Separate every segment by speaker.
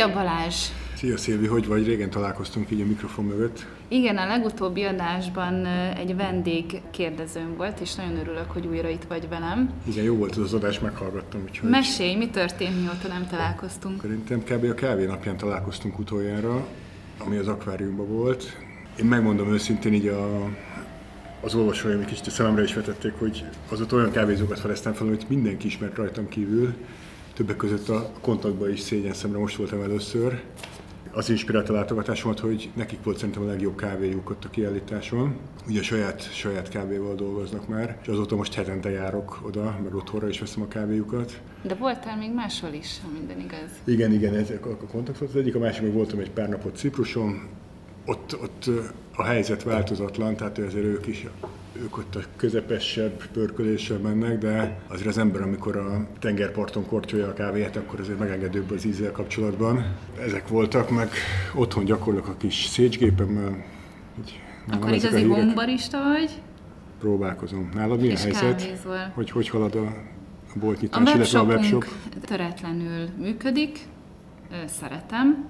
Speaker 1: Szia Balázs!
Speaker 2: Szia Szilvi, hogy vagy? Régen találkoztunk így a mikrofon mögött.
Speaker 1: Igen, a legutóbbi adásban egy vendég kérdezőm volt, és nagyon örülök, hogy újra itt vagy velem.
Speaker 2: Igen, jó volt az, az adás, meghallgattam.
Speaker 1: Úgyhogy... Mesélj, mi történt, mióta nem találkoztunk?
Speaker 2: Szerintem kb. a kávé napján találkoztunk utoljára, ami az akváriumban volt. Én megmondom őszintén így a, az olvasóim kicsit a szememre is vetették, hogy azóta olyan kávézókat feleztem fel, hogy mindenki ismert rajtam kívül. Többek között a kontaktban is szégyen szemre most voltam először az inspirálta látogatásomat, hogy nekik volt szerintem a legjobb kávéjuk ott a kiállításon. Ugye saját, saját kávéval dolgoznak már, és azóta most hetente járok oda, mert otthonra is veszem a kávéjukat.
Speaker 1: De voltál még máshol is, ha minden igaz.
Speaker 2: Igen, igen, ez a kontakt volt az egyik, a másik meg voltam egy pár napot Cipruson, ott, ott a helyzet változatlan, tehát azért ők is ők ott a közepesebb pörköléssel mennek, de azért az ember, amikor a tengerparton kortyolja a kávéját, akkor azért megengedőbb az ízzel kapcsolatban. Ezek voltak, meg otthon gyakorlok a kis szécsgépemmel.
Speaker 1: Akkor igazi gombarista vagy?
Speaker 2: Próbálkozom. Nálad milyen helyzet? Hogy hogy halad a boltnyitás,
Speaker 1: a illetve a webshop? töretlenül működik, szeretem,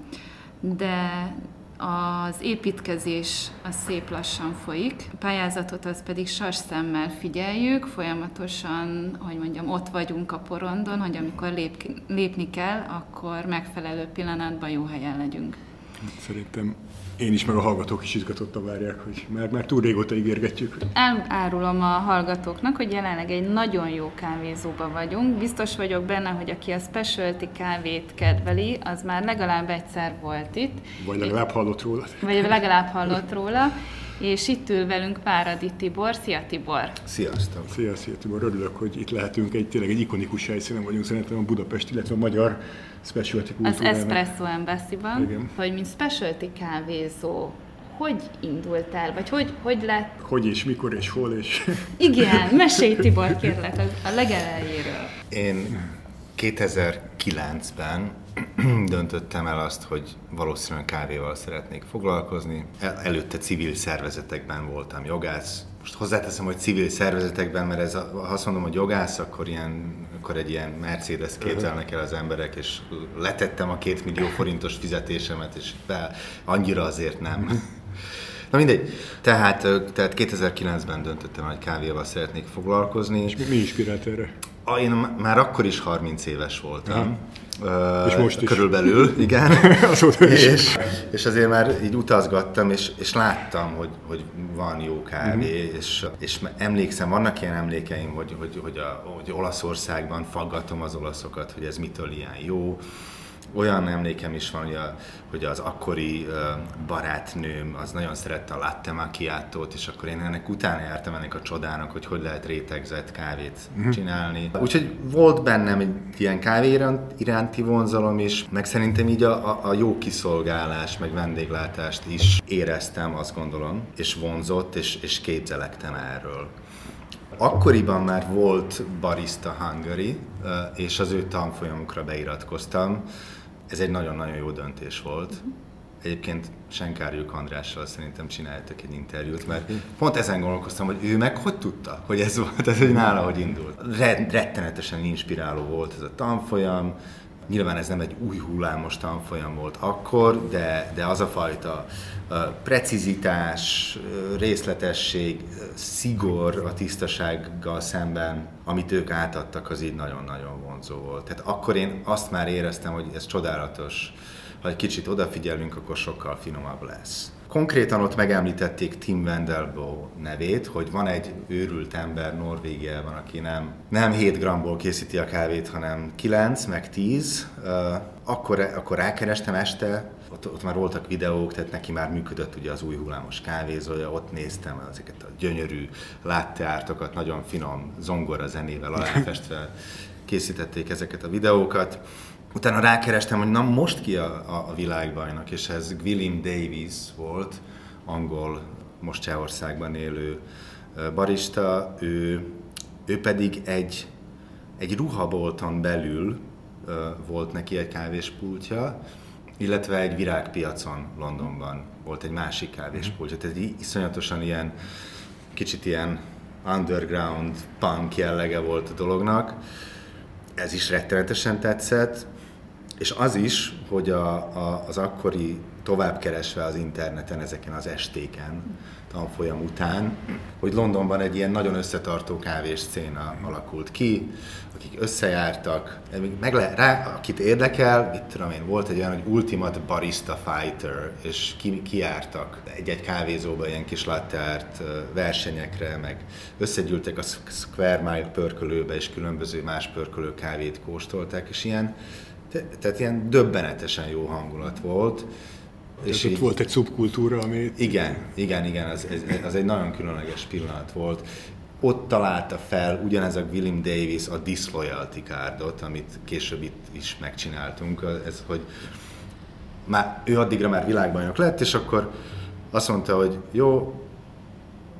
Speaker 1: de az építkezés az szép lassan folyik, a pályázatot az pedig sas szemmel figyeljük, folyamatosan, hogy mondjam, ott vagyunk a porondon, hogy amikor lép, lépni kell, akkor megfelelő pillanatban jó helyen legyünk.
Speaker 2: Hát szerintem én is, meg a hallgatók is izgatottan várják, hogy mert már túl régóta ígérgetjük.
Speaker 1: Elárulom a hallgatóknak, hogy jelenleg egy nagyon jó kávézóban vagyunk. Biztos vagyok benne, hogy aki a specialty kávét kedveli, az már legalább egyszer volt itt.
Speaker 2: Vagy legalább hallott róla.
Speaker 1: Vagy legalább hallott róla. És itt ül velünk Páradi Tibor. Szia Tibor!
Speaker 2: Sziasztok! Szia, szia Tibor! Örülök, hogy itt lehetünk. Egy, tényleg egy ikonikus helyszínen vagyunk szerintem a Budapest, illetve a magyar specialty
Speaker 1: kultúrának. Az Espresso Embassy-ban, Igen. hogy mint specialty kávézó, hogy indult el, vagy hogy, hogy lett?
Speaker 2: Hogy és mikor és hol és...
Speaker 1: Igen, mesélj Tibor, kérlek, a legelejéről.
Speaker 3: Én 2009-ben döntöttem el azt, hogy valószínűleg kávéval szeretnék foglalkozni. Előtte civil szervezetekben voltam jogász. Most hozzáteszem, hogy civil szervezetekben, mert ez, ha azt mondom, hogy jogász, akkor, ilyen, akkor egy ilyen Mercedes képzelnek el az emberek, és letettem a két millió forintos fizetésemet, és be, annyira azért nem. Na mindegy. Tehát, tehát 2009-ben döntöttem, hogy kávéval szeretnék foglalkozni.
Speaker 2: És mi inspirált erre?
Speaker 3: Én már akkor is 30 éves voltam.
Speaker 2: Uh, és most is.
Speaker 3: Körülbelül, igen. és, és azért már így utazgattam, és, és láttam, hogy, hogy van jó kávé, uh-huh. és, és emlékszem, vannak ilyen emlékeim, hogy, hogy, hogy, a, hogy Olaszországban faggatom az olaszokat, hogy ez mitől ilyen jó olyan emlékem is van, hogy, a, hogy az akkori barátnőm az nagyon szerette a latte macchiatót, és akkor én ennek utána jártam ennek a csodának, hogy hogy lehet rétegzett kávét mm-hmm. csinálni. Úgyhogy volt bennem egy ilyen kávé iránti vonzalom is, meg szerintem így a, a, a jó kiszolgálás, meg vendéglátást is éreztem, azt gondolom, és vonzott, és, és képzelektem erről. Akkoriban már volt Barista Hungary, és az ő tanfolyamukra beiratkoztam, ez egy nagyon-nagyon jó döntés volt. Egyébként Senkárjuk Andrással szerintem csináltak egy interjút, mert pont ezen gondolkoztam, hogy ő meg hogy tudta, hogy ez volt, ez hogy nála hogy indult. Rettenetesen inspiráló volt ez a tanfolyam, Nyilván ez nem egy új hullámos tanfolyam volt akkor, de, de az a fajta precizitás, részletesség, szigor a tisztasággal szemben, amit ők átadtak, az így nagyon-nagyon vonzó volt. Tehát akkor én azt már éreztem, hogy ez csodálatos, ha egy kicsit odafigyelünk, akkor sokkal finomabb lesz. Konkrétan ott megemlítették Tim Wendelbo nevét, hogy van egy őrült ember Norvégiában, aki nem, nem 7 gramból készíti a kávét, hanem 9, meg 10. Akkor, akkor rákerestem este, ott, ott már voltak videók, tehát neki már működött ugye az új hullámos kávézója, ott néztem ezeket a gyönyörű látteártokat, nagyon finom zongora zenével aláfestve készítették ezeket a videókat utána rákerestem, hogy na most ki a, a, a világbajnok, és ez William Davis volt, angol, most Csehországban élő barista, ő, ő pedig egy, egy ruhabolton belül volt neki egy kávéspultja, illetve egy virágpiacon Londonban volt egy másik kávéspultja. Tehát iszonyatosan ilyen, kicsit ilyen underground punk jellege volt a dolognak. Ez is rettenetesen tetszett És az is, hogy a, a, az akkori továbbkeresve az interneten, ezeken az estéken, tanfolyam után, hogy Londonban egy ilyen nagyon összetartó kávés széna alakult ki, akik összejártak, meg le, rá, akit érdekel, mit tudom én, volt egy olyan, hogy Ultimate Barista Fighter, és ki, kiártak egy-egy kávézóba ilyen kis latteárt versenyekre, meg összegyűltek a Square Mile pörkölőbe, és különböző más pörkölő kávét kóstolták, és ilyen, tehát ilyen döbbenetesen jó hangulat volt,
Speaker 2: és így, volt egy szubkultúra, ami...
Speaker 3: Igen, igen, igen, az, ez, az egy nagyon különleges pillanat volt. Ott találta fel ugyanez a William Davis a Disloyalty cardot, amit később itt is megcsináltunk, ez, hogy már, ő addigra már világbajnok lett, és akkor azt mondta, hogy jó,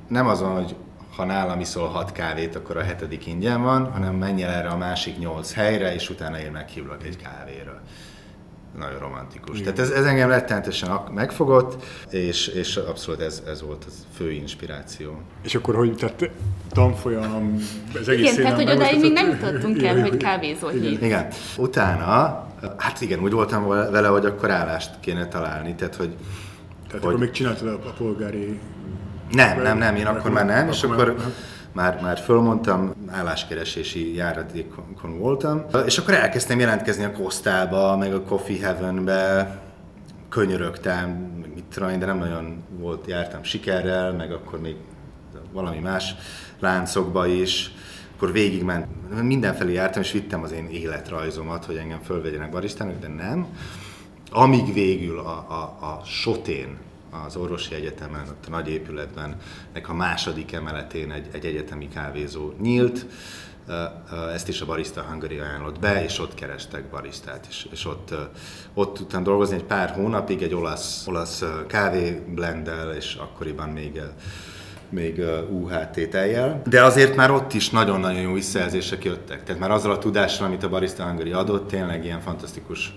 Speaker 3: nem azon, hogy ha nálam iszol hat kávét, akkor a hetedik ingyen van, hanem menj el erre a másik nyolc helyre, és utána én meghívlak egy kávéra nagyon romantikus. Igen. Tehát ez, ez engem rettenetesen megfogott, és, és abszolút ez, ez volt az fő inspiráció.
Speaker 2: És akkor, hogy tehát tanfolyam, ez egész
Speaker 1: Igen, tehát hogy odáig még nem jutottunk el, hogy kávézó
Speaker 3: igen. igen. Utána, hát igen, úgy voltam vele, hogy akkor állást kéne találni, tehát hogy...
Speaker 2: Tehát hogy... akkor még csináltad a, a polgári...
Speaker 3: Nem, nem, nem, én akkor már nem, és akkor... Már már, már fölmondtam, álláskeresési járatékon voltam, és akkor elkezdtem jelentkezni a Kosztába, meg a Coffee Heavenbe, könyörögtem, mit tudom de nem nagyon volt, jártam sikerrel, meg akkor még valami más láncokba is, akkor végigment, mindenfelé jártam, és vittem az én életrajzomat, hogy engem fölvegyenek baristának, de nem. Amíg végül a, a, a Sotén az orvosi egyetemen, ott a nagy épületben, nek a második emeletén egy, egy egyetemi kávézó nyílt, ezt is a Barista Hungary ajánlott be, és ott kerestek baristát, és, és ott, ott tudtam dolgozni egy pár hónapig egy olasz, olasz kávéblendel, és akkoriban még még UHT teljel. De azért már ott is nagyon-nagyon jó visszajelzések jöttek. Tehát már azzal a tudással, amit a Barista Hungary adott, tényleg ilyen fantasztikus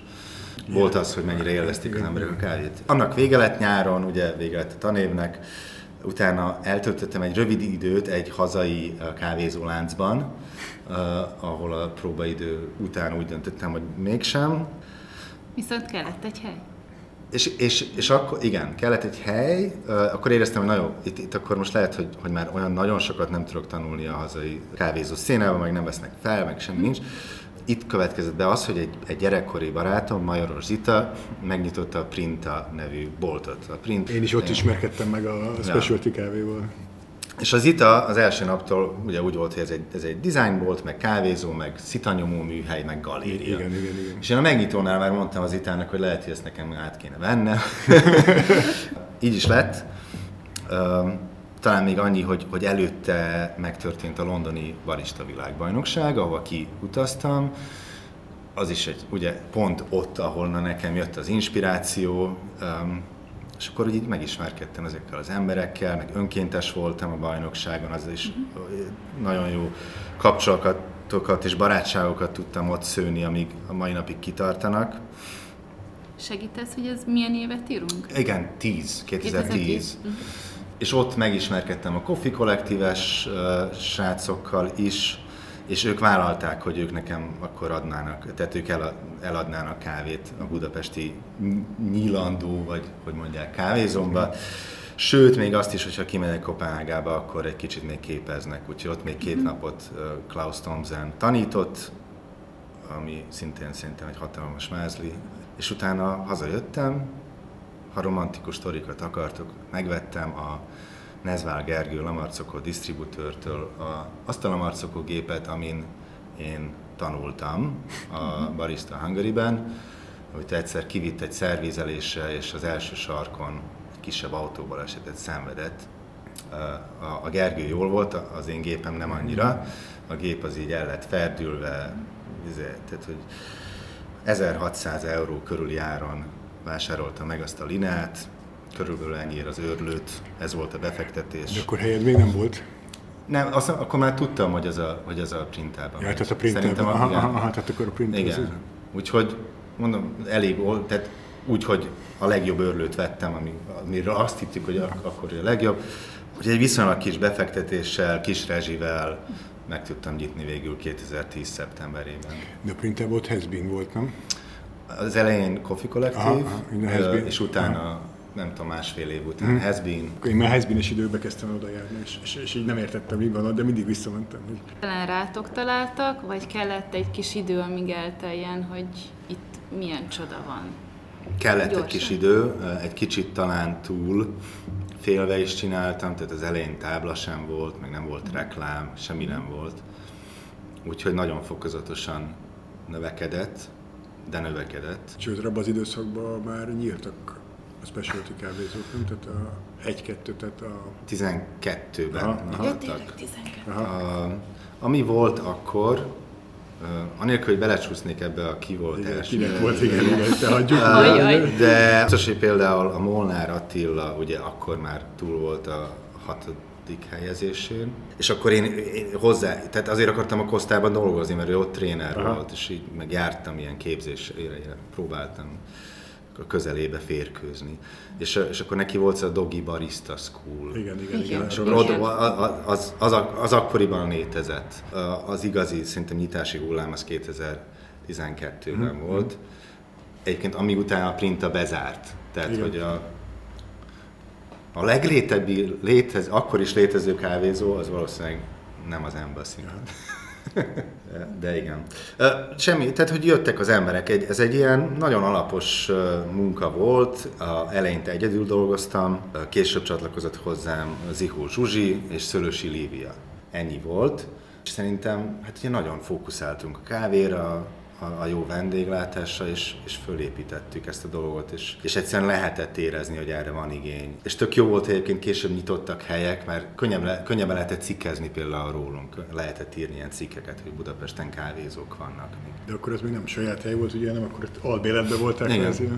Speaker 3: volt az, hogy mennyire élvezték az emberek a kávét. Annak vége lett nyáron, ugye vége lett a tanévnek, utána eltöltöttem egy rövid időt egy hazai kávézóláncban, uh, ahol a próbaidő után úgy döntöttem, hogy mégsem.
Speaker 1: Viszont kellett egy hely.
Speaker 3: És, és, és akkor igen, kellett egy hely, uh, akkor éreztem, hogy nagyon, itt, itt akkor most lehet, hogy, hogy már olyan nagyon sokat nem tudok tanulni a hazai kávézó szénában, meg nem vesznek fel, meg semmi nincs itt következett be az, hogy egy, egy gyerekkori barátom, Majoros Zita, megnyitotta a Printa nevű boltot. A
Speaker 2: Print, Én is ott én... ismerkedtem meg a specialty ja. kávéval.
Speaker 3: És az ITA az első naptól ugye úgy volt, hogy ez egy, ez egy designbolt, meg kávézó, meg szitanyomó műhely, meg galéria.
Speaker 2: Igen, igen, igen.
Speaker 3: És én a megnyitónál már mondtam az itának, hogy lehet, hogy ezt nekem át kéne vennem. Így is lett talán még annyi, hogy, hogy előtte megtörtént a londoni barista világbajnokság, ahova kiutaztam, az is egy, ugye pont ott, ahol nekem jött az inspiráció, um, és akkor így megismerkedtem ezekkel az emberekkel, meg önkéntes voltam a bajnokságon, az is nagyon jó kapcsolatokat és barátságokat tudtam ott szőni, amíg a mai napig kitartanak.
Speaker 1: Segítesz, hogy ez milyen évet írunk?
Speaker 3: Igen, 10, 2010. 2010. Uh-huh és ott megismerkedtem a Coffee kollektíves uh, srácokkal is, és ők vállalták, hogy ők nekem akkor adnának, tehát ők eladnának kávét a budapesti nyílandó, vagy hogy mondják, kávézomba. Sőt, még azt is, hogyha kimegyek Kopenhágába, akkor egy kicsit még képeznek, úgyhogy ott még két mhm. napot Klaus Thomsen tanított, ami szintén szerintem egy hatalmas mázli. És utána hazajöttem, ha romantikus sztorikat akartok, megvettem a Nezvál Gergő Lamarcokó disztributőrtől a, azt a Lamarcokó gépet, amin én tanultam a Barista Hungary-ben, amit egyszer kivitt egy szervizelésre, és az első sarkon egy kisebb autóból esetet szenvedett. A, a Gergő jól volt, az én gépem nem annyira. A gép az így el lett ferdülve, izé, tehát hogy 1600 euró körüli áron vásárolta meg azt a linát, körülbelül ennyiért az őrlőt, ez volt a befektetés.
Speaker 2: De akkor helyed még nem volt?
Speaker 3: Nem, azt, akkor már tudtam, hogy ez a, hogy ez a printában.
Speaker 2: Ja, tehát a printában, aha, aha, aha, tehát akkor a printában.
Speaker 3: Igen. Úgyhogy mondom, elég volt, tehát úgy, hogy a legjobb őrlőt vettem, ami, amiről azt hittük, hogy akkor a legjobb. Úgyhogy egy viszonylag kis befektetéssel, kis rezsivel meg tudtam nyitni végül 2010. szeptemberében.
Speaker 2: De a printában ott Hezbing volt, nem?
Speaker 3: Az elején Coffee Collective,
Speaker 2: Aha, aha,
Speaker 3: és utána, nem tudom, másfél év után hmm. Has Been.
Speaker 2: Én már hezbínes időbe kezdtem oda járni, és, és, és, így nem értettem, mi van de mindig visszamentem. Hogy...
Speaker 1: Talán rátok találtak, vagy kellett egy kis idő, amíg elteljen, hogy itt milyen csoda van?
Speaker 3: Kellett
Speaker 1: Gyorsan.
Speaker 3: egy kis idő, egy kicsit talán túl, félve is csináltam, tehát az elején tábla sem volt, meg nem volt reklám, semmi nem volt. Úgyhogy nagyon fokozatosan növekedett, de növekedett.
Speaker 2: Sőt, abban az időszakban már nyíltak a specialty kávézók, nem? Tehát a egy-kettő, tehát a...
Speaker 3: 12-ben
Speaker 2: Aha, aha.
Speaker 1: Ja,
Speaker 3: nyitottak.
Speaker 1: tényleg 12.
Speaker 2: Aha.
Speaker 3: A, ami volt akkor, uh, anélkül, hogy belecsúsznék ebbe a ki volt
Speaker 2: Igen,
Speaker 3: első.
Speaker 2: kinek volt, igen, igen, te hagyjuk.
Speaker 1: Ajaj.
Speaker 3: De biztos, hogy például a Molnár Attila ugye akkor már túl volt a hatodik helyezésén, és akkor én, én hozzá, tehát azért akartam a Kosztában dolgozni, mert ő ott tréner
Speaker 2: Aha.
Speaker 3: volt, és így meg jártam ilyen képzésre, próbáltam közelébe férkőzni. És, és akkor neki volt az a Dogi Barista School.
Speaker 2: Igen, igen,
Speaker 1: Igen.
Speaker 2: igen.
Speaker 3: És akkor
Speaker 1: Igen.
Speaker 3: ott, a- a- az, az, az akkoriban létezett. Az igazi, szerintem nyitási hullám az 2012-ben
Speaker 2: Mhm.
Speaker 3: volt. Egyébként amíg utána a Printa bezárt. Tehát,
Speaker 2: Igen.
Speaker 3: hogy a, a legrétebbi, létez, akkor is létező kávézó, az valószínűleg nem az Embassy. De igen. Semmi, tehát hogy jöttek az emberek, ez egy ilyen nagyon alapos munka volt, a, eleinte egyedül dolgoztam, később csatlakozott hozzám Zihó Zsuzsi és Szölösi Lívia. Ennyi volt, és szerintem hát ugye nagyon fókuszáltunk a kávéra, a, a jó vendéglátásra, és, és fölépítettük ezt a dolgot, és, és egyszerűen lehetett érezni, hogy erre van igény. És tök jó volt, hogy egyébként később nyitottak helyek, mert könnyebb, le, könnyebben lehetett cikkezni például rólunk, lehetett írni ilyen cikkeket, hogy Budapesten kávézók vannak.
Speaker 2: De akkor ez még nem saját hely volt, ugye, nem akkor albéletben voltak.
Speaker 3: Igen.
Speaker 2: kvázi.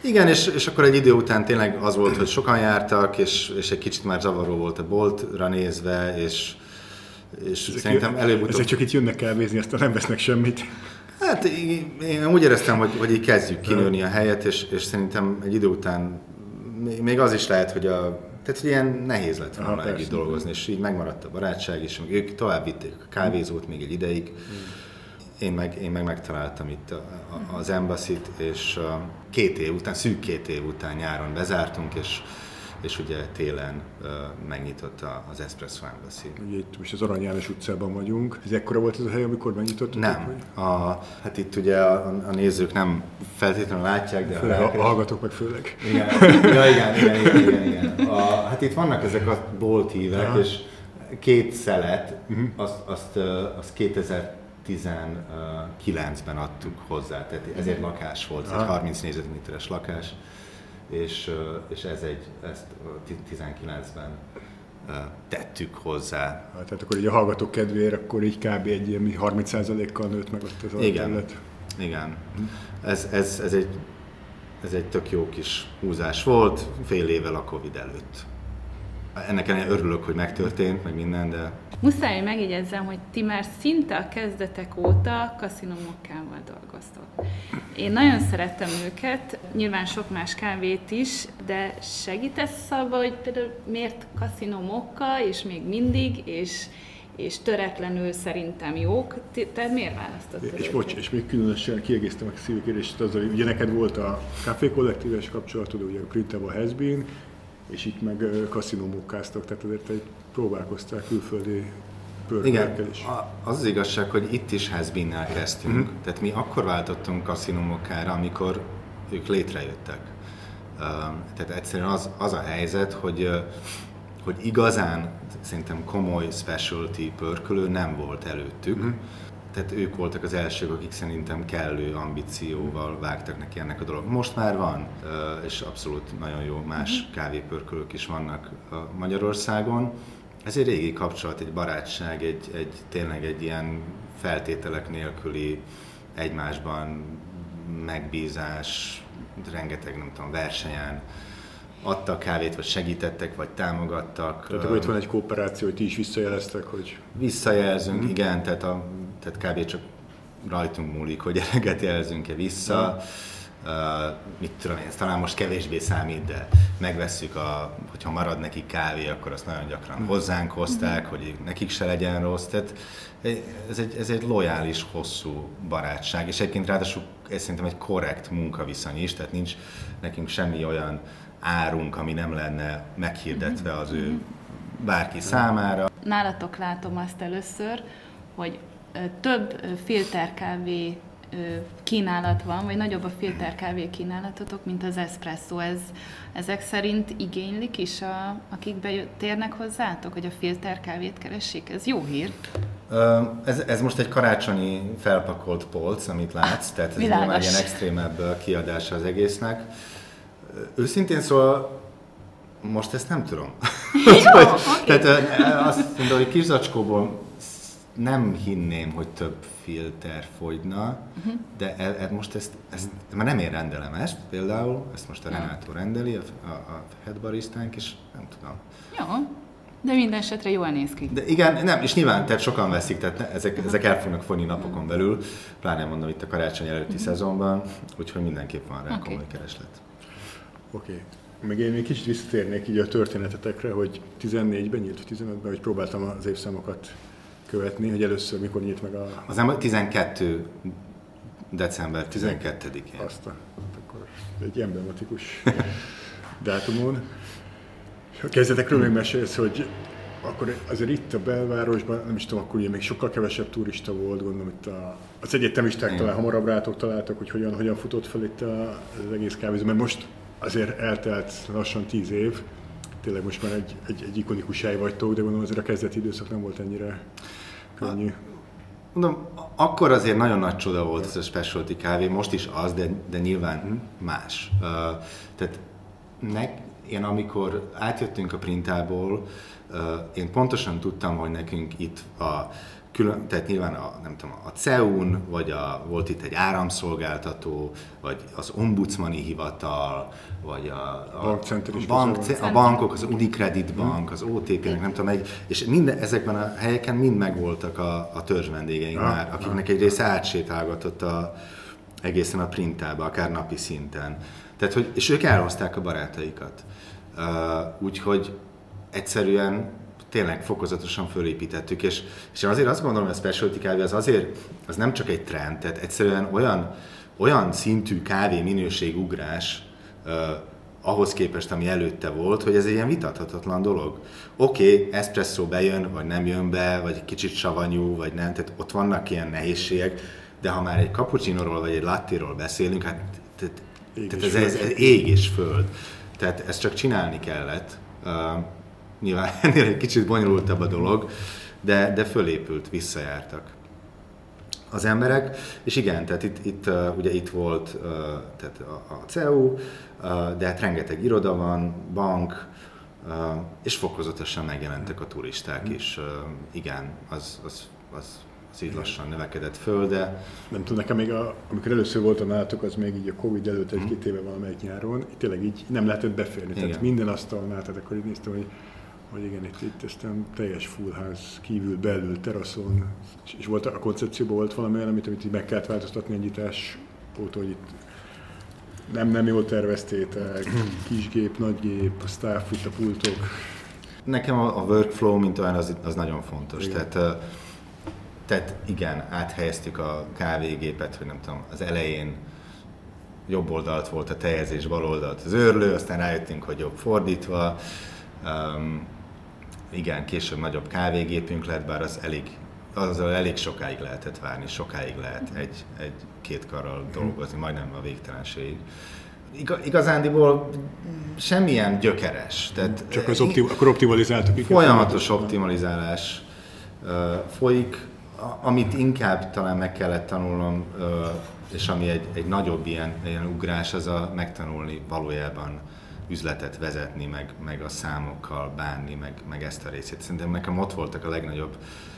Speaker 3: Igen, és, és akkor egy idő után tényleg az volt, hogy sokan jártak, és, és egy kicsit már zavaró volt a boltra nézve, és, és
Speaker 2: Ezek-
Speaker 3: szerintem előbb-utóbb...
Speaker 2: Ezek csak itt jönnek kávézni, aztán nem vesznek semmit.
Speaker 3: Hát én én úgy éreztem, hogy, hogy így kezdjük kinőni a helyet, és, és szerintem egy idő után még- az is lehet, hogy a tehát hogy ilyen nehéz lett
Speaker 2: Aha,
Speaker 3: volna
Speaker 2: persze.
Speaker 3: együtt dolgozni, és így megmaradt a barátság meg ők tovább vitték a kávézót még egy ideig. Én meg, én meg megtaláltam itt a, a, az embassy és a két év után, szűk két év után nyáron bezártunk, és, és ugye télen megnyitott az Espresso Embassy.
Speaker 2: Ugye itt most az Arany János utcában vagyunk. Ez ekkora volt ez a hely, amikor megnyitottuk?
Speaker 3: Nem. A, hát itt ugye a, a nézők nem feltétlenül látják, de
Speaker 2: Főleg a, a hallgatók meg főleg.
Speaker 3: Igen, ja, igen, igen, igen, igen, igen. A, hát itt vannak ezek a bolthívek,
Speaker 2: Aha.
Speaker 3: és két szelet, azt, azt, ö, azt 2019-ben adtuk hozzá, tehát ezért lakás volt, ez egy
Speaker 2: Aha.
Speaker 3: 30 négyzetméteres lakás, és, és ez egy, ezt ö, ti- 19-ben ö, tettük hozzá.
Speaker 2: Hát, tehát akkor így a hallgatók kedvéért, akkor így kb. egy ilyen 30%-kal nőtt meg ott az
Speaker 3: Igen.
Speaker 2: terület.
Speaker 3: Igen. Ez, ez, ez, egy, ez egy tök jó kis húzás volt, fél évvel a Covid előtt. Ennek ellenére örülök, hogy megtörtént, meg minden, de
Speaker 1: Muszáj, hogy megjegyezzem, hogy ti már szinte a kezdetek óta kaszinomokkával dolgoztok. Én nagyon szerettem őket, nyilván sok más kávét is, de segítesz abba, hogy például miért kaszinomokka, és még mindig, és, és töretlenül szerintem jók. Ti- Te miért választottad
Speaker 2: És bocs, és még különösen kiegészítem a szívkérést azzal, hogy ugye neked volt a Café Kollektíves kapcsolatod, ugye a Printable Has Been, és itt meg ö, kaszinómukkáztok, tehát azért egy próbálkoztál külföldi pörkölekkel
Speaker 3: igen,
Speaker 2: is.
Speaker 3: az az igazság, hogy itt is Hasbin-nel kezdtünk.
Speaker 2: Mhm.
Speaker 3: Tehát mi akkor váltottunk kaszinomokkára, amikor ők létrejöttek. Tehát egyszerűen az, az a helyzet, hogy hogy igazán szerintem komoly specialty pörkölő nem volt előttük.
Speaker 2: Mhm.
Speaker 3: Tehát ők voltak az elsők, akik szerintem kellő ambícióval vágtak neki ennek a dolog. Most már van, és abszolút nagyon jó más kávépörkölők is vannak Magyarországon. Ez egy régi kapcsolat, egy barátság, egy, egy tényleg egy ilyen feltételek nélküli egymásban megbízás, rengeteg, nem tudom, versenyen adtak kávét, vagy segítettek, vagy támogattak.
Speaker 2: Tehát akkor itt van egy kooperáció, hogy ti is visszajeleztek, hogy
Speaker 3: Visszajelzünk, igen, tehát, a, tehát kb. csak rajtunk múlik, hogy eleget jelzünk-e vissza. mit tudom én, ez talán most kevésbé számít, de megvesszük, a, hogyha marad nekik kávé, akkor azt nagyon gyakran hmm. hozzánk hozták, hogy nekik se legyen rossz. Tehát ez egy, ez egy lojális, hosszú barátság, és egyébként ráadásul ez szerintem egy korrekt munkaviszony is, tehát nincs nekünk semmi olyan árunk, ami nem lenne meghirdetve az ő bárki számára.
Speaker 1: Nálatok látom azt először, hogy több filterkávé kínálat van, vagy nagyobb a filterkávé kínálatotok, mint az espresso. Ez, ezek szerint igénylik is, a, akik betérnek hozzátok, hogy a filterkávét keresik? Ez jó hír.
Speaker 3: Ez, ez most egy karácsonyi felpakolt polc, amit látsz, tehát ez egy ilyen extrémebb kiadása az egésznek. Őszintén szóval most ezt nem tudom.
Speaker 1: Jó, okay.
Speaker 3: Tehát azt mondom, hogy kis zacskóból nem hinném, hogy több filter fogyna, uh-huh. de e, e, most ezt, ezt, már nem én rendelem ezt például, ezt most a Renátó rendeli, a, a, a headbaristánk, és nem tudom.
Speaker 1: Jó, de minden esetre jól néz ki.
Speaker 3: De igen, nem, és nyilván tehát sokan veszik, tehát ne, ezek, uh-huh. ezek el fognak fogyni napokon belül, pláne mondom itt a karácsony előtti uh-huh. szezonban, úgyhogy mindenképp van rá okay. komoly kereslet.
Speaker 2: Oké. Okay. Meg én még kicsit visszatérnék így a történetetekre, hogy 14-ben nyílt, 15-ben, hogy próbáltam az évszámokat követni, hogy először mikor nyit meg a...
Speaker 3: Az nem 12 december 12-én.
Speaker 2: Azt a, akkor egy emblematikus dátumon. A kezdetekről még mesélsz, hogy akkor azért itt a belvárosban, nem is tudom, akkor ugye még sokkal kevesebb turista volt, gondolom itt a, az egyetemisták talán hamarabb rátok találtak, hogy hogyan, hogyan futott fel itt a, az egész kávézó, mert most azért eltelt lassan tíz év, tényleg most már egy, egy, egy ikonikus hely vagytok, de gondolom azért a kezdeti időszak nem volt ennyire könnyű.
Speaker 3: Mondom, akkor azért nagyon nagy csoda volt ez a specialty kávé, most is az, de, de nyilván hm. más. Uh, tehát nek, én amikor átjöttünk a printából, uh, én pontosan tudtam, hogy nekünk itt a külön, tehát nyilván a, nem tudom, a CEUN, vagy a, volt itt egy áramszolgáltató, vagy az ombudsmani hivatal, vagy a, a, a, bank, a bankok, az Unicredit Bank, az OTP, nem tudom, egy, és minden, ezekben a helyeken mind megvoltak a, a törzs vendégeink ja, már, akiknek egy része átsétálgatott a, egészen a printába, akár napi szinten. Tehát, hogy, és ők elhozták a barátaikat. Uh, úgyhogy egyszerűen tényleg fokozatosan fölépítettük, és, és én azért azt gondolom, hogy a specialty kávé az azért, az nem csak egy trend, tehát egyszerűen olyan, olyan szintű kávé minőségugrás, uh, ahhoz képest, ami előtte volt, hogy ez egy ilyen vitathatatlan dolog. Oké, okay, espresso bejön, vagy nem jön be, vagy egy kicsit savanyú, vagy nem, tehát ott vannak ilyen nehézségek, de ha már egy cappuccinoról vagy egy lattéról beszélünk, hát tehát, tehát ez, ez, ez ég és föld. Tehát ezt csak csinálni kellett. Uh, Nyilván ennél egy kicsit bonyolultabb a dolog, de, de fölépült, visszajártak az emberek, és igen, tehát itt, itt ugye itt volt tehát a, a CEU, de hát rengeteg iroda van, bank, és fokozatosan megjelentek a turisták is. Uh, igen, az, az, az, az így lassan növekedett föl, de...
Speaker 2: Nem tudom, nekem még a, amikor először voltam nálatok, az még így a Covid előtt egy-két mhm. éve valamelyik nyáron, tényleg így nem lehetett beférni. Igen. Tehát minden asztalnál, tehát akkor így néztem, hogy hogy igen, itt, itt aztán teljes fullház kívül, belül, teraszon, és, és volt a koncepcióban volt valami olyan, amit, amit így meg kellett változtatni a nyitás óta, hogy itt nem, nem jól terveztétek, kisgép, nagygép, a staff, itt a pultok.
Speaker 3: Nekem a, a workflow, mint olyan, az, az nagyon fontos. Igen. Tehát, tehát igen, áthelyeztük a kávégépet, hogy nem tudom, az elején jobb oldalt volt a tejezés, bal oldalt az őrlő, aztán rájöttünk, hogy jobb fordítva. Um, igen, később nagyobb kávégépünk lett, bár az elég, azzal elég sokáig lehetett várni, sokáig lehet egy, egy két karral dolgozni, majdnem a végtelenség. Igazándiból semmilyen gyökeres. Tehát
Speaker 2: Csak az optim- akkor optimalizáltuk.
Speaker 3: Folyamatos optimalizálás uh, folyik, amit inkább talán meg kellett tanulnom, uh, és ami egy, egy nagyobb ilyen, ilyen ugrás, az a megtanulni valójában üzletet vezetni, meg, meg a számokkal bánni, meg, meg ezt a részét. Szerintem nekem ott voltak a legnagyobb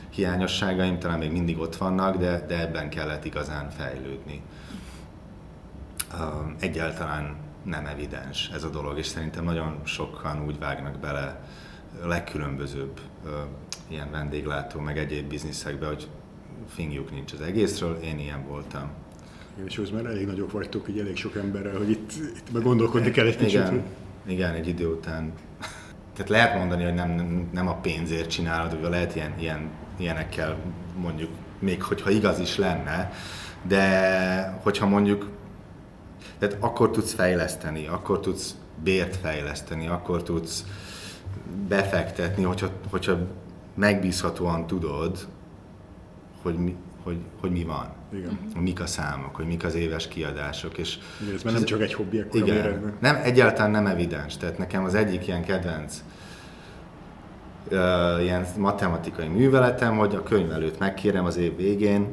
Speaker 3: hiányosságaim, talán még mindig ott vannak, de, de ebben kellett igazán fejlődni. Egyáltalán nem evidens ez a dolog, és szerintem nagyon sokan úgy vágnak bele a legkülönbözőbb ilyen vendéglátó, meg egyéb bizniszekbe, hogy fingjuk nincs az egészről, én ilyen voltam.
Speaker 2: És már elég nagyok vagytok, így elég sok emberrel, hogy itt, itt meg gondolkodni kell egy kicsit.
Speaker 3: Igen, igen, egy idő után. Tehát lehet mondani, hogy nem, nem, a pénzért csinálod, vagy lehet ilyen, ilyen, ilyenekkel mondjuk, még hogyha igaz is lenne, de hogyha mondjuk, tehát akkor tudsz fejleszteni, akkor tudsz bért fejleszteni, akkor tudsz befektetni, hogyha, hogyha megbízhatóan tudod, hogy mi, hogy, hogy mi van.
Speaker 2: Igen.
Speaker 3: Mik a számok, hogy mik az éves kiadások. És,
Speaker 2: Igen, ez már nem csak egy hobbi akkor
Speaker 3: igen,
Speaker 2: méretben.
Speaker 3: nem, egyáltalán nem evidens. Tehát nekem az egyik ilyen kedvenc uh, ilyen matematikai műveletem, hogy a könyv előtt megkérem az év végén,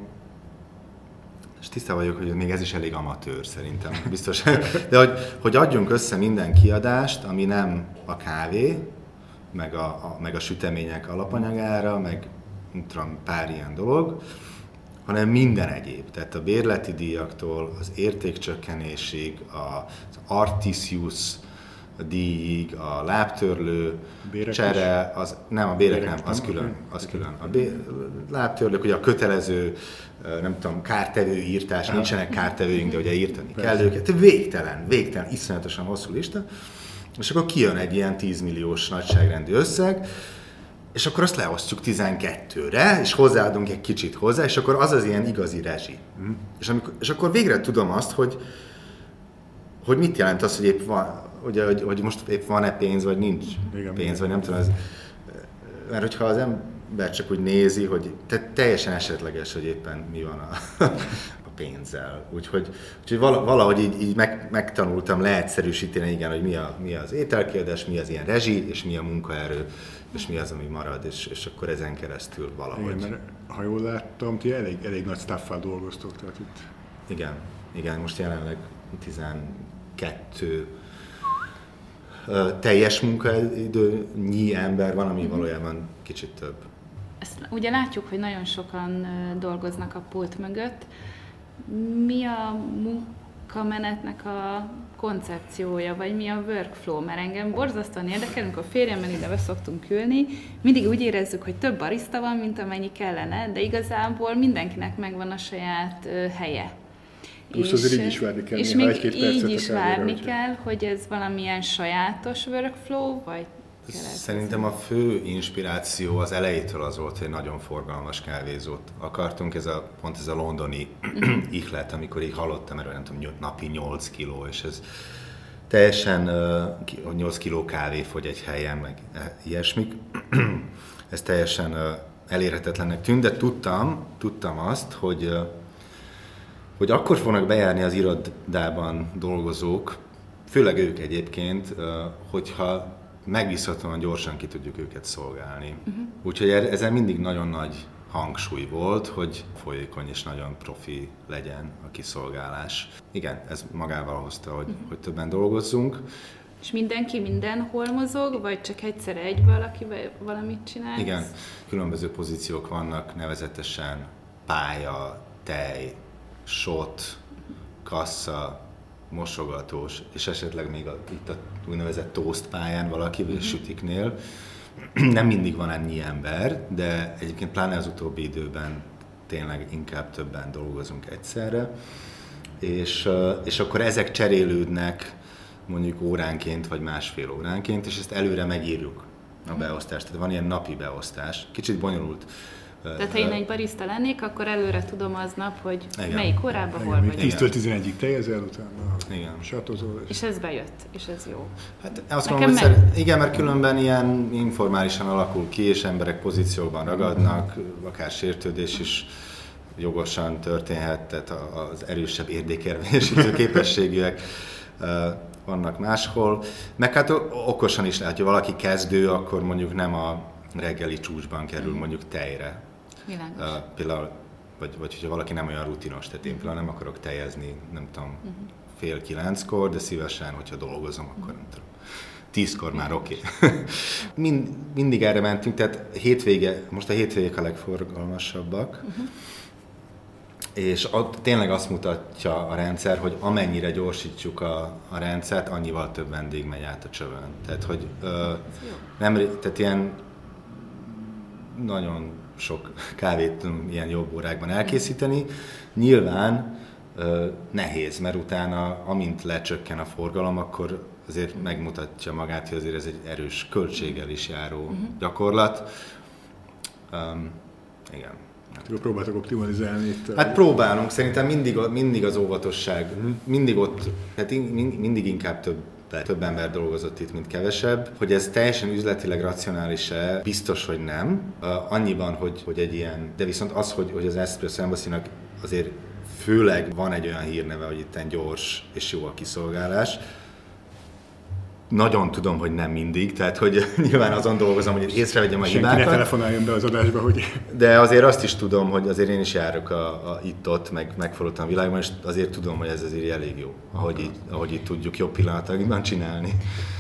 Speaker 3: és tiszta vagyok, hogy még ez is elég amatőr szerintem, biztos. De hogy, hogy adjunk össze minden kiadást, ami nem a kávé, meg a, a, meg a sütemények alapanyagára, meg tudom, pár ilyen dolog, hanem minden egyéb. Tehát a bérleti díjaktól, az értékcsökkenésig, az Artisius díjig, a lábtörlő,
Speaker 2: Bérek
Speaker 3: csere, az, nem a bérek,
Speaker 2: Bérek
Speaker 3: nem, az
Speaker 2: nem?
Speaker 3: külön, az külön. A bé, lábtörlők, ugye a kötelező, nem tudom, kártevő írtás, nincsenek kártevőink, de ugye írtani kell
Speaker 2: Persze.
Speaker 3: őket. Végtelen, végtelen, iszonyatosan hosszú lista. És akkor kijön egy ilyen 10 milliós nagyságrendű összeg, és akkor azt leosztjuk 12-re, és hozzáadunk egy kicsit hozzá, és akkor az az ilyen igazi rezsi. Mm. És, amikor, és akkor végre tudom azt, hogy, hogy mit jelent az, hogy épp van, ugye, hogy, hogy most épp van-e pénz, vagy nincs
Speaker 2: Igen,
Speaker 3: pénz, vagy nem tudom, ez, mert hogyha az ember csak úgy nézi, hogy tehát teljesen esetleges, hogy éppen mi van a, a pénzzel. Úgyhogy, úgyhogy vala- valahogy így, így meg, megtanultam leegyszerűsíteni, igen, hogy mi, a, mi az ételkiadás, mi az ilyen rezsi, és mi a munkaerő, és mi az, ami marad, és, és akkor ezen keresztül valahogy.
Speaker 2: Igen, mert ha jól láttam, ti elég, elég nagy staffal dolgoztok, tehát itt
Speaker 3: Igen, igen, most jelenleg 12 ö, teljes munkaidőnyi ember van, ami valójában kicsit több.
Speaker 1: Ezt ugye látjuk, hogy nagyon sokan dolgoznak a pult mögött. Mi a munkamenetnek a koncepciója, vagy mi a workflow? Mert engem borzasztóan érdekel, amikor férjemmel ide szoktunk ülni, mindig úgy érezzük, hogy több barista van, mint amennyi kellene, de igazából mindenkinek megvan a saját helye.
Speaker 2: Plusz azért így is várni kell
Speaker 1: És még
Speaker 2: egy-két
Speaker 1: így
Speaker 2: a
Speaker 1: is várni
Speaker 2: hogyha-
Speaker 1: kell, hogy ez valamilyen sajátos workflow, vagy keletkezik?
Speaker 3: Szerintem a fő inspiráció az elejétől az volt, hogy nagyon forgalmas kávézót akartunk, ez a, pont ez a londoni ihlet, amikor így hallottam erről, nem tudom, napi 8 kiló, és ez teljesen hogy 8 kiló kávé fogy egy helyen, meg e- ilyesmik. ez teljesen elérhetetlennek tűnt, de tudtam, tudtam azt, hogy hogy akkor fognak bejárni az irodában dolgozók, főleg ők egyébként, hogyha megbízhatóan gyorsan ki tudjuk őket szolgálni. Uh-huh. Úgyhogy er- ezen mindig nagyon nagy hangsúly volt, hogy folyékony és nagyon profi legyen a kiszolgálás. Igen, ez magával hozta, hogy, uh-huh. hogy többen dolgozzunk.
Speaker 1: És mindenki mindenhol mozog, vagy csak egyszer egy valaki valamit csinál?
Speaker 3: Igen, különböző pozíciók vannak, nevezetesen pálya, tej, shot, kassa, mosogatós, és esetleg még a, itt a úgynevezett toast pályán valaki, a sütiknél. Nem mindig van ennyi ember, de egyébként pláne az utóbbi időben tényleg inkább többen dolgozunk egyszerre. És, és akkor ezek cserélődnek mondjuk óránként, vagy másfél óránként, és ezt előre megírjuk a beosztást. Tehát van ilyen napi beosztás. Kicsit bonyolult.
Speaker 1: Tehát ha én egy barista lennék, akkor előre tudom aznap, hogy
Speaker 3: Igen.
Speaker 1: melyik órában hol
Speaker 2: Igen, még
Speaker 1: vagy.
Speaker 2: 10-től 11-ig tejezel, utána
Speaker 3: Igen.
Speaker 2: satozol, és
Speaker 1: És ez bejött, és ez jó.
Speaker 3: Hát azt
Speaker 1: Nekem
Speaker 3: mondom, hogy
Speaker 1: meg-
Speaker 3: igen, mert különben ilyen informálisan alakul ki, és emberek pozíciókban ragadnak, akár sértődés is jogosan történhet, tehát az erősebb érdékérvényesítő képességűek vannak máshol. Meg hát okosan is lehet, hogy valaki kezdő, akkor mondjuk nem a reggeli csúcsban kerül mondjuk tejre.
Speaker 1: Világos.
Speaker 3: Uh, például, vagy, vagy hogyha valaki nem olyan rutinos, tehát én például nem akarok tejezni, nem tudom, fél kilenckor, de szívesen, hogyha dolgozom, akkor nem tudom. Tízkor már oké. Okay. Mind, mindig erre mentünk, tehát hétvége, most a hétvégek a legforgalmasabbak, és ott tényleg azt mutatja a rendszer, hogy amennyire gyorsítjuk a, a rendszert, annyival több vendég megy át a csövön. Tehát, hogy ö, nem, tehát ilyen nagyon sok kávét tudunk ilyen jobb órákban elkészíteni. Nyilván nehéz, mert utána, amint lecsökken a forgalom, akkor azért megmutatja magát, hogy azért ez egy erős költséggel is járó uh-huh. gyakorlat. Um, igen.
Speaker 2: Próbáltak optimalizálni itt.
Speaker 3: Hát próbálunk, szerintem mindig, mindig az óvatosság, mindig ott, hát mindig inkább több több ember dolgozott itt, mint kevesebb. Hogy ez teljesen üzletileg racionális-e, biztos, hogy nem. Annyiban, hogy, hogy egy ilyen, de viszont az, hogy, hogy az Espresso embassy azért főleg van egy olyan hírneve, hogy itt gyors és jó a kiszolgálás, nagyon tudom, hogy nem mindig, tehát hogy nyilván azon dolgozom, hogy észrevegyem a
Speaker 2: Senki
Speaker 3: hibákat.
Speaker 2: ne telefonáljon be az adásba, hogy...
Speaker 3: De azért azt is tudom, hogy azért én is járok a, a itt-ott, meg megfordultam a világban, és azért tudom, hogy ez azért elég jó, ahogy így, ahogy így tudjuk jobb pillanatokban csinálni.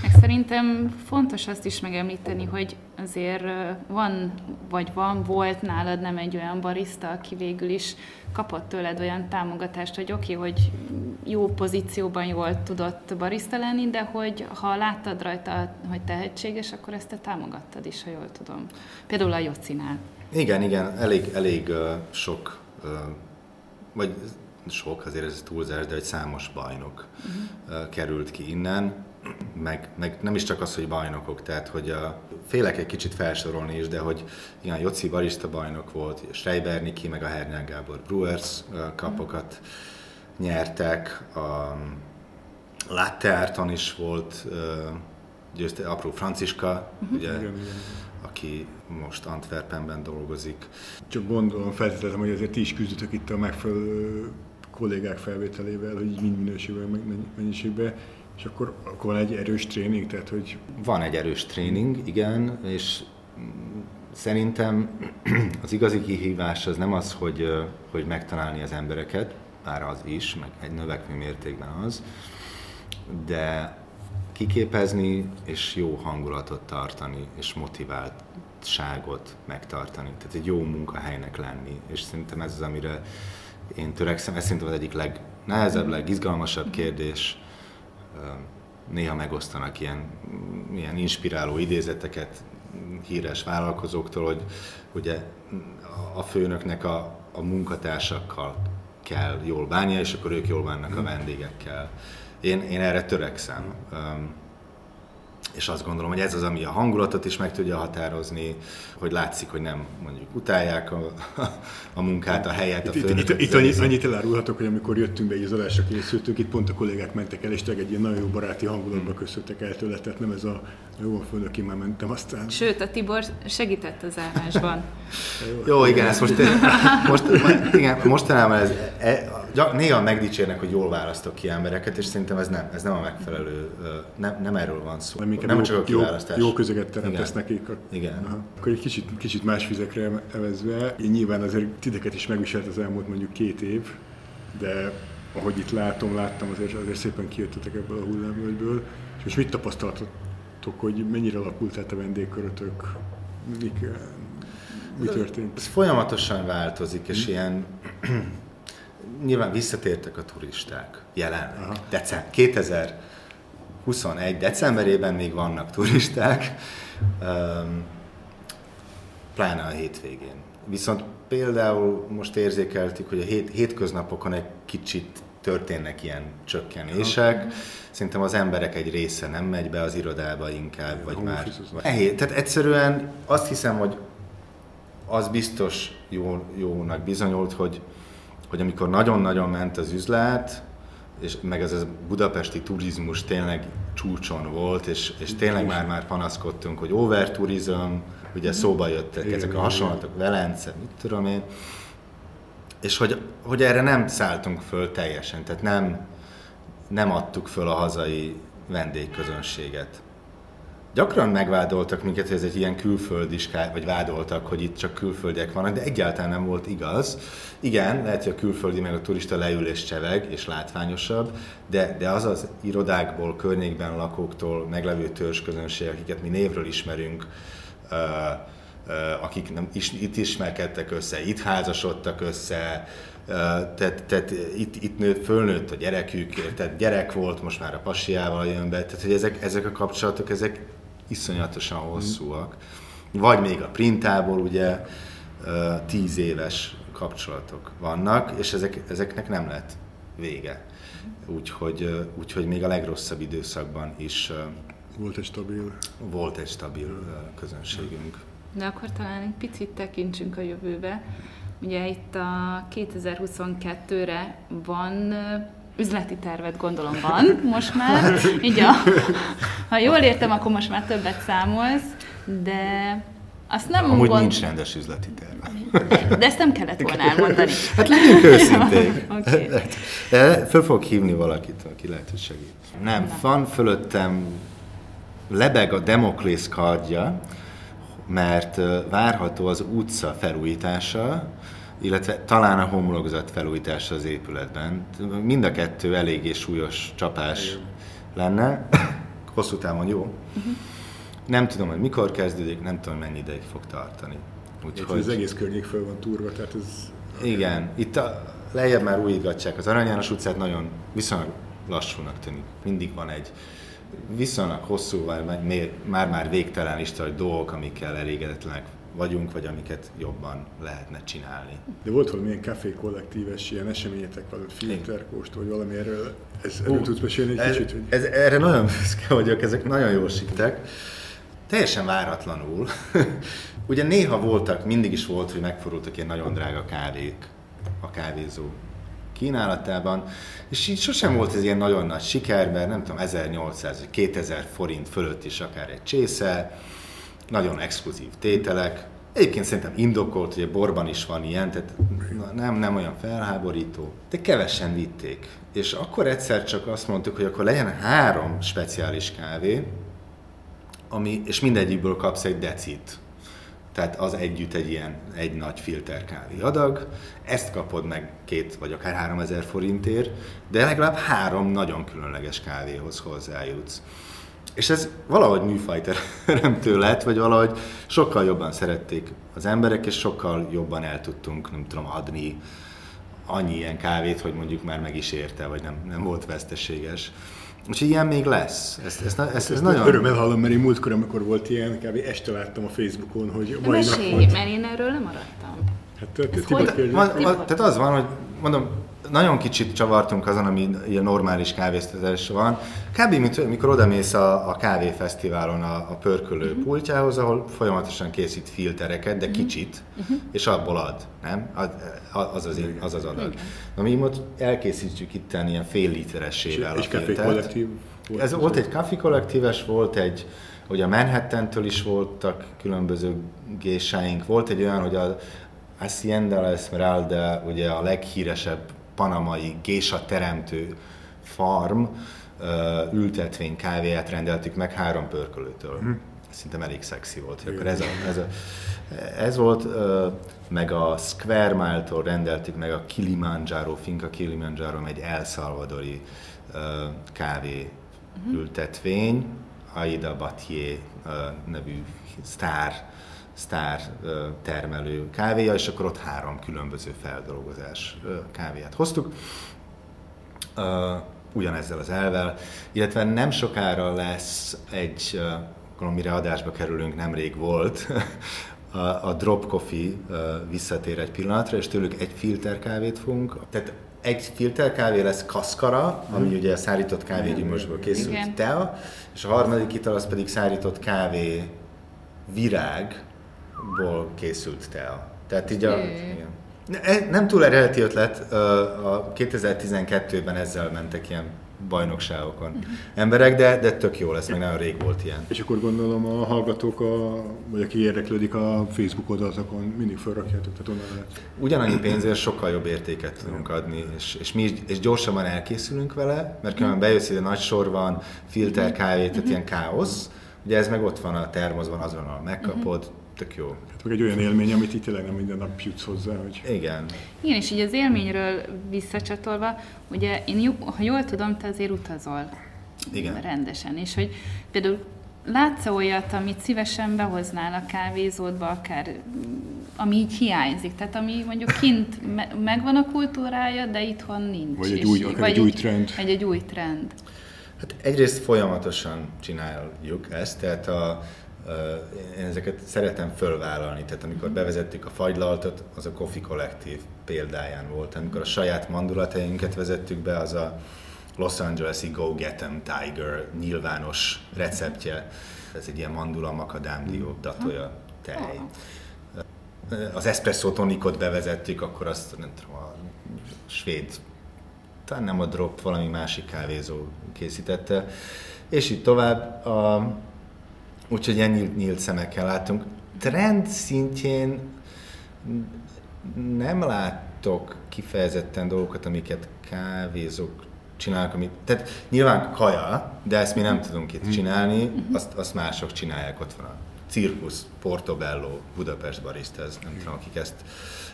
Speaker 1: Meg szerintem fontos azt is megemlíteni, hogy azért van, vagy van, volt nálad nem egy olyan barista, aki végül is kapott tőled olyan támogatást, hogy oké, okay, hogy jó pozícióban jól tudott barista lenni, de hogy ha láttad rajta, hogy tehetséges, akkor ezt te támogattad is, ha jól tudom. Például a Jocinál.
Speaker 3: Igen, igen, elég, elég uh, sok, uh, vagy sok, azért ez túlzás, de egy számos bajnok uh-huh. uh, került ki innen meg, meg nem is csak az, hogy bajnokok, tehát hogy a, félek egy kicsit felsorolni is, de hogy ilyen Joci barista bajnok volt, Schreiber Niki, meg a Hernyán Gábor Brewers kapokat nyertek, a Latte Arton is volt győzte, apró Franciska, uh-huh. ugye, igen, igen. aki most Antwerpenben dolgozik.
Speaker 2: Csak gondolom, feltételezem, hogy azért ti is küzdötök itt a megfelelő kollégák felvételével, hogy így mind minőségben, meg mennyiségben. És akkor, akkor van egy erős tréning, tehát hogy...
Speaker 3: Van egy erős tréning, igen, és szerintem az igazi kihívás az nem az, hogy, hogy megtalálni az embereket, bár az is, meg egy növekvő mértékben az, de kiképezni és jó hangulatot tartani, és motiváltságot megtartani. Tehát egy jó munkahelynek lenni, és szerintem ez az, amire én törekszem, ez szerintem az egyik legnehezebb, legizgalmasabb kérdés, néha megosztanak ilyen, ilyen inspiráló idézeteket híres vállalkozóktól, hogy ugye a főnöknek a, a munkatársakkal kell jól bánnia, és akkor ők jól bánnak a vendégekkel. Én, én erre törekszem. Um, és azt gondolom, hogy ez az, ami a hangulatot is meg tudja határozni, hogy látszik, hogy nem mondjuk utálják a, a munkát, a helyet, a
Speaker 2: főnököt. Itt, itt, itt annyit, annyit elárulhatok, hogy amikor jöttünk be, egy az adásra készültünk, itt pont a kollégák mentek el, és egy ilyen nagyon jó baráti hangulatban köszöntek el tőle, tehát nem ez a jó, a főnök, én már mentem aztán.
Speaker 1: Sőt, a Tibor segített az állásban.
Speaker 3: jó, igen, ezt most, most, igen, mostanában ez, e, néha megdicsérnek, hogy jól választok ki embereket, és szerintem ez nem, ez nem a megfelelő, nem, nem erről van szó. Nem,
Speaker 2: nem jó, csak a kiválasztás. Jó, jó közöget teremtesz nekik.
Speaker 3: Igen.
Speaker 2: Aha. Akkor egy kicsit, kicsit más vizekre evezve, én nyilván azért titeket is megviselt az elmúlt mondjuk két év, de ahogy itt látom, láttam, azért, azért szépen kijöttetek ebből a hullámvölgyből. És most mit tapasztaltok, hogy mennyire alakult át a vendégkörötök? Mik, mi történt?
Speaker 3: Ez folyamatosan változik, és mm. ilyen nyilván visszatértek a turisták jelenleg. Decem- 2021 decemberében még vannak turisták, um, pláne a hétvégén. Viszont például most érzékeltük, hogy a hét, hétköznapokon egy kicsit történnek ilyen csökkenések. Aha. Szerintem az emberek egy része nem megy be az irodába inkább, vagy már... Ehé, tehát egyszerűen azt hiszem, hogy az biztos jó, jónak bizonyult, hogy hogy amikor nagyon-nagyon ment az üzlet, és meg ez a budapesti turizmus tényleg csúcson volt, és, és tényleg már, már panaszkodtunk, hogy overturizm, ugye szóba jöttek igen, ezek a hasonlatok, Velence, mit tudom én, és hogy, hogy erre nem szálltunk föl teljesen, tehát nem, nem adtuk föl a hazai vendégközönséget. Gyakran megvádoltak minket, hogy ez egy ilyen külföldiská, vagy vádoltak, hogy itt csak külföldiek vannak, de egyáltalán nem volt igaz. Igen, lehet, hogy a külföldi meg a turista leül és cseveg, és látványosabb, de, de az az irodákból, környékben lakóktól meglevő törzsközönség, akiket mi névről ismerünk, uh, uh, akik nem, is, itt ismerkedtek össze, itt házasodtak össze, tehát, tehát itt, itt nőtt, fölnőtt a gyerekük, tehát gyerek volt, most már a pasiával jön be, tehát hogy ezek, ezek a kapcsolatok, ezek iszonyatosan hosszúak. Vagy még a printából ugye tíz éves kapcsolatok vannak, és ezek, ezeknek nem lett vége. Úgyhogy, úgyhogy még a legrosszabb időszakban is
Speaker 2: volt egy stabil.
Speaker 3: Volt egy stabil közönségünk.
Speaker 1: De akkor talán egy picit tekintsünk a jövőbe. Ugye itt a 2022-re van üzleti tervet gondolom van most már. Így a, ha jól értem, akkor most már többet számolsz, de azt nem
Speaker 3: Amúgy gond... nincs rendes üzleti terve.
Speaker 1: De ezt nem kellett volna elmondani.
Speaker 3: Hát legyünk őszinték. okay. De föl fogok hívni valakit, aki lehet, hogy segít. Nem, nem. van fölöttem lebeg a Demoklész kardja, mert várható az utca felújítása, illetve talán a homlokzat felújítása az épületben. Mind a kettő eléggé súlyos csapás lenne. Hosszú távon jó. Uh-huh. Nem tudom, hogy mikor kezdődik, nem tudom, mennyi ideig fog tartani.
Speaker 2: Úgyhogy... Az egész környék föl van túrva, tehát ez...
Speaker 3: Igen, itt a, lejjebb már újítgatják az Arany János utcát, nagyon viszonylag lassúnak tűnik. Mindig van egy viszonylag hosszú, már-már végtelen lista, hogy dolgok, amikkel elégedetlenek vagyunk, vagy amiket jobban lehetne csinálni.
Speaker 2: De volt valamilyen kafé kollektíves ilyen eseményetek, vagy filterkóst, vagy valami erről, ez, erről uh, tudsz mesélni egy
Speaker 3: ez,
Speaker 2: kicsit? Hogy...
Speaker 3: Ez, erre nagyon büszke vagyok, ezek nagyon jól siktek. Teljesen váratlanul. Ugye néha voltak, mindig is volt, hogy megforultak ilyen nagyon drága kávék a kávézó kínálatában, és így sosem volt ez ilyen nagyon nagy siker, mert nem tudom, 1800 vagy 2000 forint fölött is akár egy csésze, nagyon exkluzív tételek, Egyébként szerintem indokolt, ugye borban is van ilyen, tehát nem, nem olyan felháborító, de kevesen vitték. És akkor egyszer csak azt mondtuk, hogy akkor legyen három speciális kávé, ami, és mindegyikből kapsz egy decit tehát az együtt egy ilyen, egy nagy filter kávé adag, ezt kapod meg két vagy akár három ezer forintért, de legalább három nagyon különleges kávéhoz hozzájutsz. És ez valahogy műfajteremtő lett, vagy valahogy sokkal jobban szerették az emberek, és sokkal jobban el tudtunk, nem tudom, adni annyi ilyen kávét, hogy mondjuk már meg is érte, vagy nem, nem volt veszteséges. Úgyhogy ilyen még lesz. Ezt, ezt, ezt, ezt, ezt nagyon...
Speaker 2: Örömmel hallom, mert én múltkor, amikor volt ilyen, kb. este láttam a Facebookon, hogy
Speaker 1: mai Mesélj, volt. mert én erről nem maradtam. Hát,
Speaker 3: tehát az van, hogy mondom, nagyon kicsit csavartunk azon, ami ilyen normális kávéztatás van. Kb. mint mikor odamész a, a kávéfesztiválon a, a pörkölő uh-huh. pultjához, ahol folyamatosan készít filtereket, de uh-huh. kicsit, uh-huh. és abból ad, nem? Az az, az, az, az adag. Na mi most elkészítjük itt ilyen fél literesével
Speaker 2: és, a és kollektív
Speaker 3: volt Ez volt egy kafé kollektíves, volt egy, hogy a Manhattan-től is voltak különböző gésáink, volt egy olyan, hogy a Hacienda La Esmeralda, ugye a leghíresebb panamai gésa teremtő farm ültetvény kávéját rendeltük meg három pörkölőtől. Hm. Szerintem elég szexi volt. Akkor ez, a, ez, a, ez volt, meg a Square Mile-tól rendeltük meg a Kilimanjaro, Finca Kilimanjaro, egy El Salvadori kávé hm. ültetvény, Aida Batier nevű sztár sztár termelő kávéja, és akkor ott három különböző feldolgozás kávéját hoztuk. Ugyanezzel az elvel, illetve nem sokára lesz egy, amire adásba kerülünk, nemrég volt, a, a Drop Coffee visszatér egy pillanatra, és tőlük egy filter kávét fogunk. Tehát egy filter kávé lesz kaszkara, ami mm. ugye szárított kávégyümölcsből készült Igen. tea, és a harmadik ital az pedig szárított kávé virág, ból készült tea. Tehát így a... Igen. E, nem túl eredeti ötlet, a 2012-ben ezzel mentek ilyen bajnokságokon emberek, de, de tök jó lesz, meg nagyon rég volt ilyen.
Speaker 2: És akkor gondolom a hallgatók, a, vagy aki érdeklődik a Facebook oldalatokon, mindig felrakjátok, tehát onnan lehet.
Speaker 3: Ugyanannyi pénzért sokkal jobb értéket tudunk adni, és, és mi is, és gyorsabban elkészülünk vele, mert különben bejössz ide nagy sor van, filter kávé, tehát ilyen káosz, ugye ez meg ott van a termozban, azonnal megkapod, tök jó.
Speaker 2: Hát meg egy olyan élmény, amit itt tényleg nem minden nap jutsz hozzá. Hogy...
Speaker 3: Igen.
Speaker 1: Igen, és így az élményről visszacsatolva, ugye én, ha jól tudom, te azért utazol.
Speaker 3: Igen.
Speaker 1: Rendesen, és hogy például látsz olyat, amit szívesen behoznál a kávézódba, akár ami így hiányzik, tehát ami mondjuk kint me- megvan a kultúrája, de itthon nincs.
Speaker 2: Vagy egy új, vagy egy új trend.
Speaker 1: Egy, egy új trend.
Speaker 3: Hát egyrészt folyamatosan csináljuk ezt, tehát a, Én ezeket szeretem fölvállalni, tehát amikor bevezettük a fagylaltot, az a Coffee Collective példáján volt. Amikor a saját mandulatainkat vezettük be, az a Los Angeles-i Go Get 'em Tiger nyilvános receptje. Ez egy ilyen mandula makadám datoja tej. Az espresso tonikot bevezettük, akkor azt nem tudom, a svéd, talán nem a drop, valami másik kávézó készítette. És így tovább. A, úgyhogy ilyen nyílt, nyílt szemekkel látunk. Trend szintjén nem látok kifejezetten dolgokat, amiket kávézók csinálnak, amit, tehát nyilván kaja, de ezt mi nem tudunk itt csinálni, azt, azt mások csinálják, ott van a Cirkusz, Portobello, Budapest barista, ez nem tudom, akik ezt,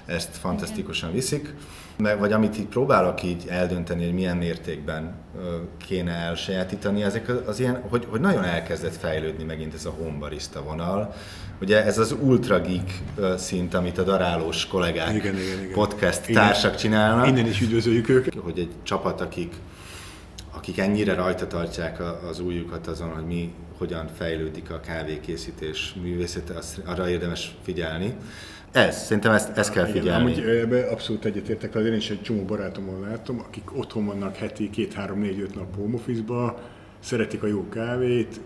Speaker 3: ezt fantasztikusan viszik. Meg, vagy amit így próbálok így eldönteni, hogy milyen mértékben kéne elsajátítani, ezek az, az ilyen, hogy, hogy nagyon elkezdett fejlődni megint ez a home barista vonal. Ugye ez az ultra geek szint, amit a darálós kollégák igen, igen, igen. podcast igen. társak csinálnak.
Speaker 2: Innen is üdvözöljük őket.
Speaker 3: Hogy egy csapat, akik akik ennyire rajta tartják az újukat azon, hogy mi hogyan fejlődik a kávékészítés művészete, azt, arra érdemes figyelni. Ez, szerintem ezt, ezt kell figyelni.
Speaker 2: Igen, amúgy ebbe abszolút egyetértek, az én is egy csomó barátomon látom, akik otthon vannak heti két-három-négy-öt nap home office szeretik a jó kávét,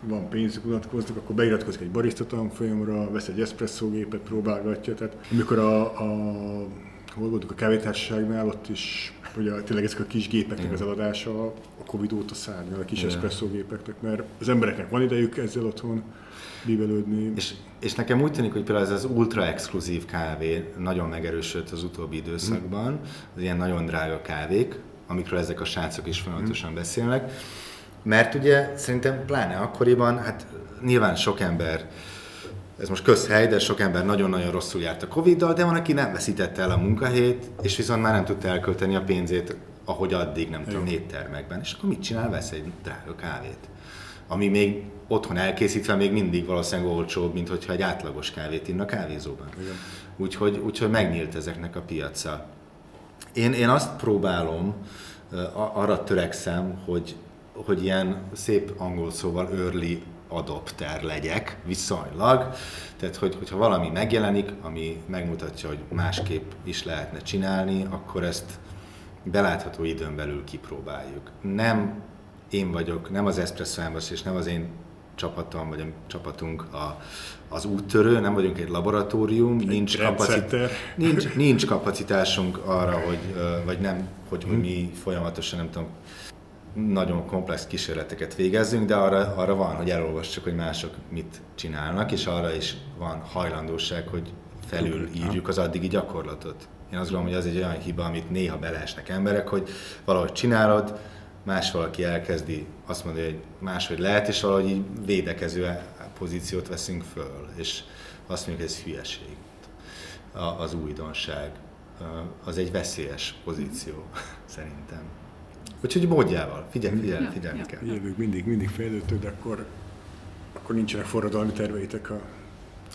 Speaker 2: van pénzük, unatkoznak, akkor beiratkozik egy barista tanfolyamra, vesz egy espresso gépet, próbálgatja. Tehát amikor a, a hol voltunk a kávétársaságnál, ott is hogy a, tényleg ezek a kis gépeknek az eladása a Covid óta szárnyal, a kis espresso gépeknek, mert az embereknek van idejük ezzel otthon bívelődni.
Speaker 3: És, és nekem úgy tűnik, hogy például ez az ultra exkluzív kávé nagyon megerősödött az utóbbi időszakban, az ilyen nagyon drága kávék, amikről ezek a srácok is folyamatosan mm. beszélnek, mert ugye szerintem pláne akkoriban, hát nyilván sok ember ez most közhely, de sok ember nagyon-nagyon rosszul járt a Covid-dal, de van, aki nem veszítette el a munkahelyét, és viszont már nem tudta elkölteni a pénzét, ahogy addig, nem tudom, éttermekben. És akkor mit csinál? Vesz egy drága kávét. Ami még otthon elkészítve még mindig valószínűleg olcsóbb, mint hogyha egy átlagos kávét inna kávézóban. Úgyhogy, úgyhogy megnyílt ezeknek a piaca. Én, én azt próbálom, arra törekszem, hogy, hogy ilyen szép angol szóval early adopter legyek viszonylag. Tehát, hogy, hogyha valami megjelenik, ami megmutatja, hogy másképp is lehetne csinálni, akkor ezt belátható időn belül kipróbáljuk. Nem én vagyok, nem az Espresso Embassy, és nem az én csapatom, vagy a csapatunk a, az úttörő, nem vagyunk egy laboratórium, egy nincs, kapacit, nincs, nincs kapacitásunk arra, hogy, vagy nem, hogy, hogy mi folyamatosan, nem tudom, nagyon komplex kísérleteket végezzünk, de arra, arra van, hogy elolvassuk, hogy mások mit csinálnak, és arra is van hajlandóság, hogy felül írjuk az addigi gyakorlatot. Én azt gondolom, hogy az egy olyan hiba, amit néha beleesnek emberek, hogy valahogy csinálod, más valaki elkezdi azt mondani, hogy máshogy lehet, és valahogy így védekező pozíciót veszünk föl, és azt mondjuk, hogy ez hülyeség. Az újdonság. Az egy veszélyes pozíció, szerintem. Úgyhogy módjával. Figyelj, figyelj, ja, figyelni ja. kell.
Speaker 2: Jövők mindig, mindig fejlődtök, de akkor, akkor nincsenek forradalmi terveitek a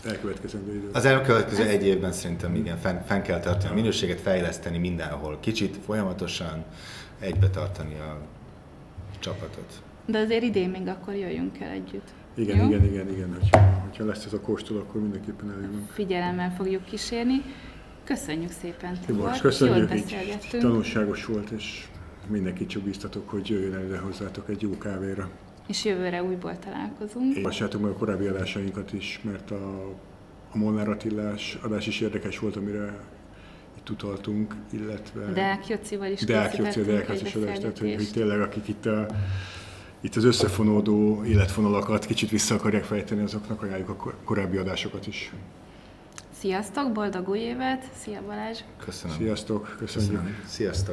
Speaker 2: elkövetkezendő időben.
Speaker 3: Az elkövetkező egy évben szerintem igen, fenn, fenn kell tartani a minőséget, fejleszteni mindenhol kicsit, folyamatosan egybe tartani a csapatot.
Speaker 1: De azért idén még akkor jöjjünk el együtt.
Speaker 2: Igen, Jó? igen, igen, igen. Hogyha, hogyha lesz ez a kóstol, akkor mindenképpen eljövünk.
Speaker 1: Figyelemmel fogjuk kísérni. Köszönjük szépen,
Speaker 2: Tibor. Köszönjük, Jól tanulságos volt, és mindenkit csak biztatok, hogy jöjjön el ide hozzátok egy jó kávéra.
Speaker 1: És jövőre újból találkozunk.
Speaker 2: Lássátok meg a korábbi adásainkat is, mert a, a Molnár Attilás adás is érdekes volt, amire itt utaltunk, illetve...
Speaker 1: Deák Jocival is
Speaker 2: Deák Joci, a Deák Jocival is, tehát hogy, hogy tényleg akik itt a, itt az összefonódó életfonalakat kicsit vissza akarják fejteni, azoknak ajánljuk a korábbi adásokat is.
Speaker 1: Sziasztok, boldog új évet! Szia Balázs!
Speaker 3: Köszönöm.
Speaker 2: Sziasztok, köszönjük!
Speaker 3: Köszönöm. Sziasztok!